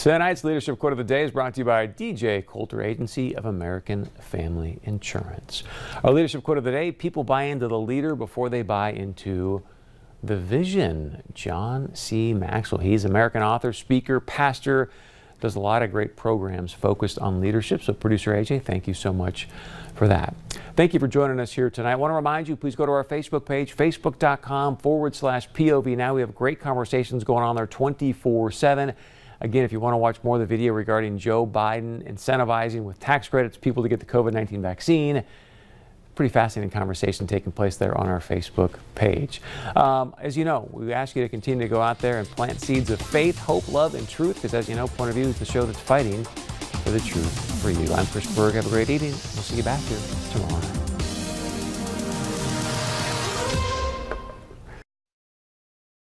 Tonight's Leadership Quote of the Day is brought to you by DJ Coulter Agency of American Family Insurance. Our Leadership Quote of the Day people buy into the leader before they buy into the vision. John C. Maxwell. He's an American author, speaker, pastor, does a lot of great programs focused on leadership. So, producer AJ, thank you so much for that. Thank you for joining us here tonight. I want to remind you, please go to our Facebook page, facebook.com forward slash POV. Now we have great conversations going on there 24 7. Again, if you want to watch more of the video regarding Joe Biden incentivizing with tax credits people to get the COVID 19 vaccine, pretty fascinating conversation taking place there on our Facebook page. Um, as you know, we ask you to continue to go out there and plant seeds of faith, hope, love, and truth, because as you know, Point of View is the show that's fighting for the truth for you. I'm Chris Berg. Have a great evening. We'll see you back here tomorrow.